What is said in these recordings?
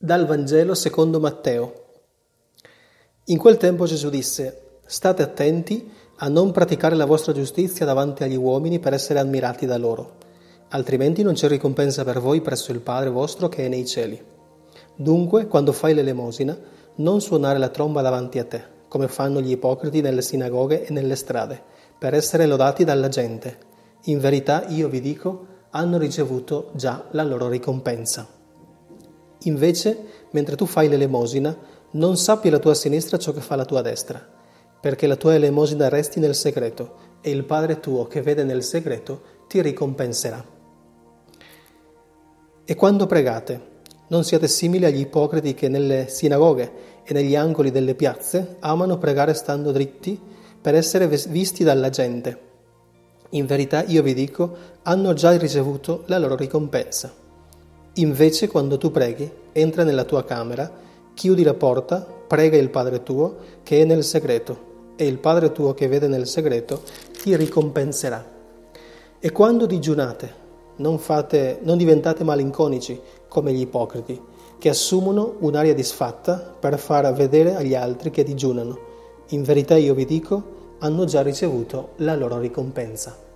Dal Vangelo secondo Matteo. In quel tempo Gesù disse, State attenti a non praticare la vostra giustizia davanti agli uomini per essere ammirati da loro, altrimenti non c'è ricompensa per voi presso il Padre vostro che è nei cieli. Dunque, quando fai l'elemosina, non suonare la tromba davanti a te, come fanno gli ipocriti nelle sinagoghe e nelle strade, per essere lodati dalla gente. In verità, io vi dico, hanno ricevuto già la loro ricompensa. Invece, mentre tu fai l'elemosina, non sappi la tua sinistra ciò che fa la tua destra, perché la tua elemosina resti nel segreto, e il Padre tuo che vede nel segreto ti ricompenserà. E quando pregate, non siate simili agli ipocriti che nelle sinagoghe e negli angoli delle piazze amano pregare stando dritti per essere visti dalla gente. In verità io vi dico, hanno già ricevuto la loro ricompensa. Invece quando tu preghi, entra nella tua camera, chiudi la porta, prega il Padre tuo che è nel segreto, e il Padre tuo che vede nel segreto ti ricompenserà. E quando digiunate, non, fate, non diventate malinconici come gli ipocriti, che assumono un'aria disfatta per far vedere agli altri che digiunano. In verità io vi dico, hanno già ricevuto la loro ricompensa.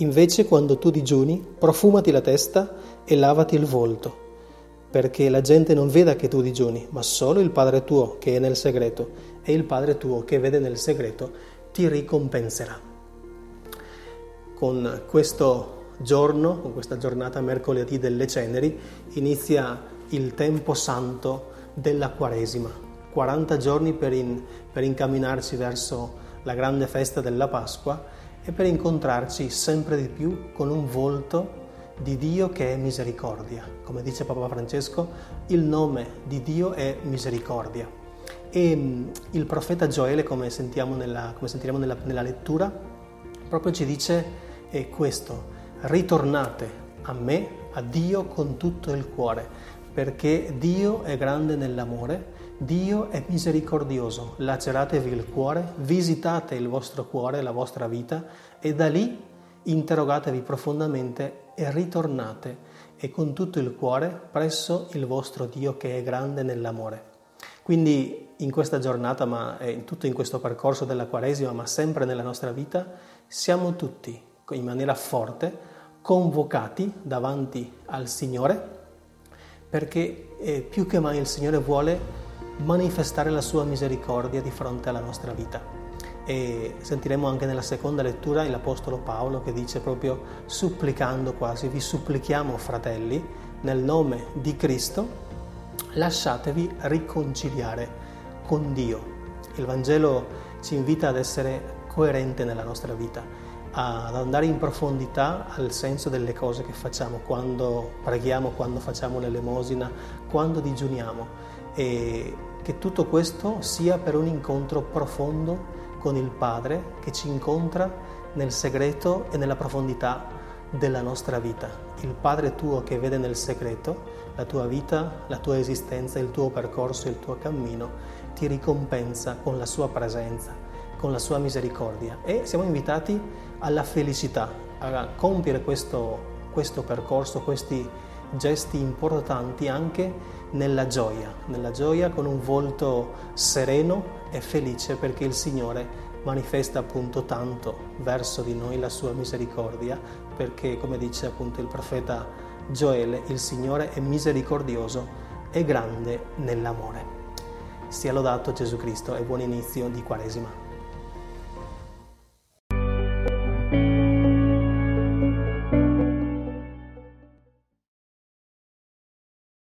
Invece quando tu digiuni, profumati la testa e lavati il volto, perché la gente non veda che tu digiuni, ma solo il Padre tuo che è nel segreto, e il Padre tuo che vede nel segreto ti ricompenserà. Con questo giorno, con questa giornata mercoledì delle ceneri, inizia il tempo santo della Quaresima, 40 giorni per, in, per incamminarci verso la grande festa della Pasqua e per incontrarci sempre di più con un volto di Dio che è misericordia. Come dice Papa Francesco, il nome di Dio è misericordia. E mm, il profeta Gioele, come, nella, come sentiremo nella, nella, lettura, proprio ci dice eh, questo, ritornate a me, a Dio con tutto il cuore, perché Dio è grande nell'amore Dio è misericordioso, laceratevi il cuore, visitate il vostro cuore, la vostra vita e da lì interrogatevi profondamente e ritornate e con tutto il cuore presso il vostro Dio che è grande nell'amore. Quindi in questa giornata, ma in tutto in questo percorso della Quaresima, ma sempre nella nostra vita, siamo tutti in maniera forte convocati davanti al Signore perché eh, più che mai il Signore vuole manifestare la sua misericordia di fronte alla nostra vita. E sentiremo anche nella seconda lettura l'Apostolo Paolo che dice proprio supplicando quasi, vi supplichiamo fratelli, nel nome di Cristo, lasciatevi riconciliare con Dio. Il Vangelo ci invita ad essere coerente nella nostra vita, ad andare in profondità al senso delle cose che facciamo quando preghiamo, quando facciamo l'elemosina, quando digiuniamo e che tutto questo sia per un incontro profondo con il Padre che ci incontra nel segreto e nella profondità della nostra vita. Il Padre tuo che vede nel segreto la tua vita, la tua esistenza, il tuo percorso, il tuo cammino, ti ricompensa con la sua presenza, con la sua misericordia e siamo invitati alla felicità, a compiere questo, questo percorso, questi gesti importanti anche nella gioia, nella gioia con un volto sereno e felice perché il Signore manifesta appunto tanto verso di noi la sua misericordia perché come dice appunto il profeta Gioele il Signore è misericordioso e grande nell'amore. Sia lodato Gesù Cristo e buon inizio di Quaresima.